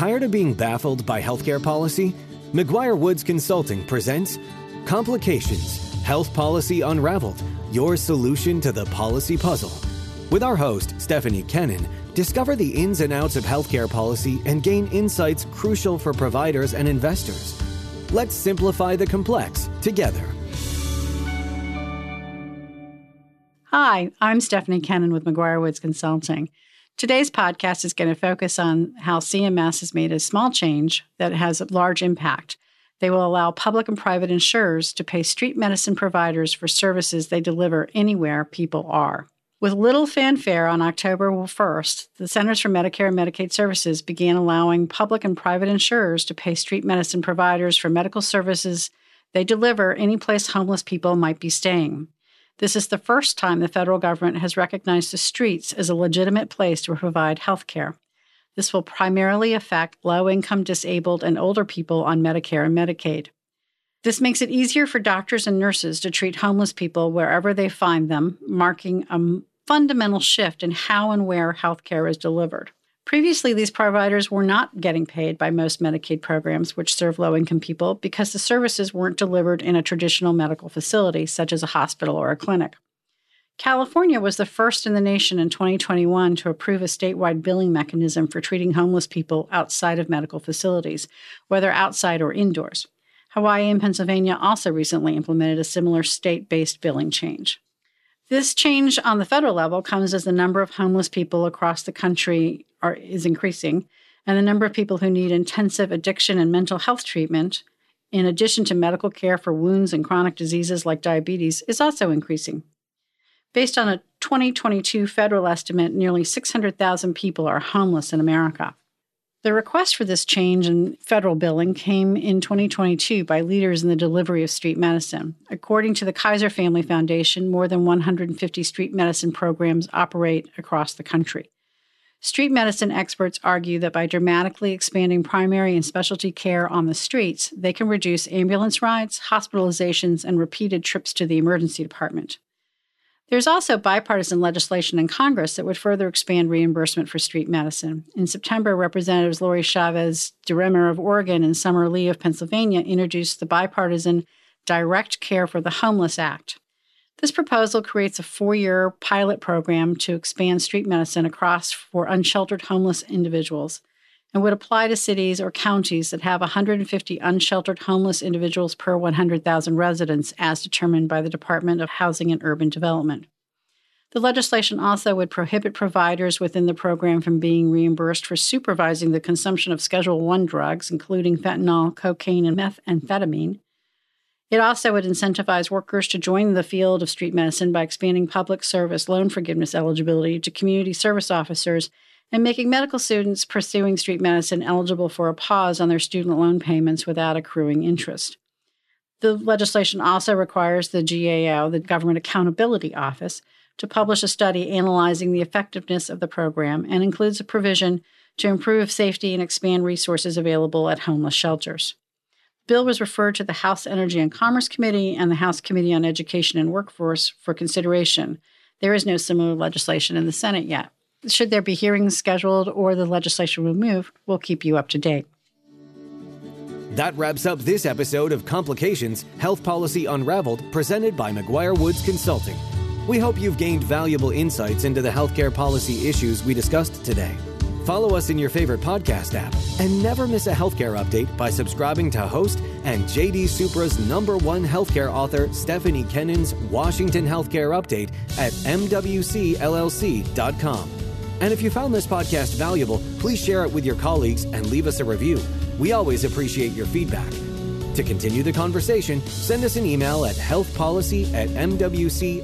Tired of being baffled by healthcare policy? McGuireWoods Consulting presents Complications Health Policy Unraveled Your Solution to the Policy Puzzle. With our host, Stephanie Kennan, discover the ins and outs of healthcare policy and gain insights crucial for providers and investors. Let's simplify the complex together. Hi, I'm Stephanie Kennan with McGuireWoods Consulting. Today's podcast is going to focus on how CMS has made a small change that has a large impact. They will allow public and private insurers to pay street medicine providers for services they deliver anywhere people are. With little fanfare on October 1st, the Centers for Medicare and Medicaid Services began allowing public and private insurers to pay street medicine providers for medical services they deliver any place homeless people might be staying. This is the first time the federal government has recognized the streets as a legitimate place to provide health care. This will primarily affect low income, disabled, and older people on Medicare and Medicaid. This makes it easier for doctors and nurses to treat homeless people wherever they find them, marking a fundamental shift in how and where healthcare is delivered. Previously, these providers were not getting paid by most Medicaid programs which serve low income people because the services weren't delivered in a traditional medical facility, such as a hospital or a clinic. California was the first in the nation in 2021 to approve a statewide billing mechanism for treating homeless people outside of medical facilities, whether outside or indoors. Hawaii and Pennsylvania also recently implemented a similar state based billing change. This change on the federal level comes as the number of homeless people across the country are, is increasing, and the number of people who need intensive addiction and mental health treatment, in addition to medical care for wounds and chronic diseases like diabetes, is also increasing. Based on a 2022 federal estimate, nearly 600,000 people are homeless in America. The request for this change in federal billing came in 2022 by leaders in the delivery of street medicine. According to the Kaiser Family Foundation, more than 150 street medicine programs operate across the country. Street medicine experts argue that by dramatically expanding primary and specialty care on the streets, they can reduce ambulance rides, hospitalizations, and repeated trips to the emergency department. There's also bipartisan legislation in Congress that would further expand reimbursement for street medicine. In September, Representatives Lori Chavez DeRemer of Oregon and Summer Lee of Pennsylvania introduced the bipartisan Direct Care for the Homeless Act. This proposal creates a four year pilot program to expand street medicine across for unsheltered homeless individuals and would apply to cities or counties that have 150 unsheltered homeless individuals per 100,000 residents, as determined by the Department of Housing and Urban Development. The legislation also would prohibit providers within the program from being reimbursed for supervising the consumption of Schedule I drugs, including fentanyl, cocaine, and methamphetamine. It also would incentivize workers to join the field of street medicine by expanding public service loan forgiveness eligibility to community service officers and making medical students pursuing street medicine eligible for a pause on their student loan payments without accruing interest. The legislation also requires the GAO, the Government Accountability Office, to publish a study analyzing the effectiveness of the program and includes a provision to improve safety and expand resources available at homeless shelters. Bill was referred to the House Energy and Commerce Committee and the House Committee on Education and Workforce for consideration. There is no similar legislation in the Senate yet. Should there be hearings scheduled or the legislation will move, we'll keep you up to date. That wraps up this episode of Complications Health Policy Unraveled, presented by McGuireWoods Consulting. We hope you've gained valuable insights into the healthcare policy issues we discussed today. Follow us in your favorite podcast app and never miss a healthcare update by subscribing to host and JD Supra's number one healthcare author, Stephanie Kennan's Washington Healthcare Update at MWCLLC.com. And if you found this podcast valuable, please share it with your colleagues and leave us a review. We always appreciate your feedback. To continue the conversation, send us an email at healthpolicy at mwcllc.com.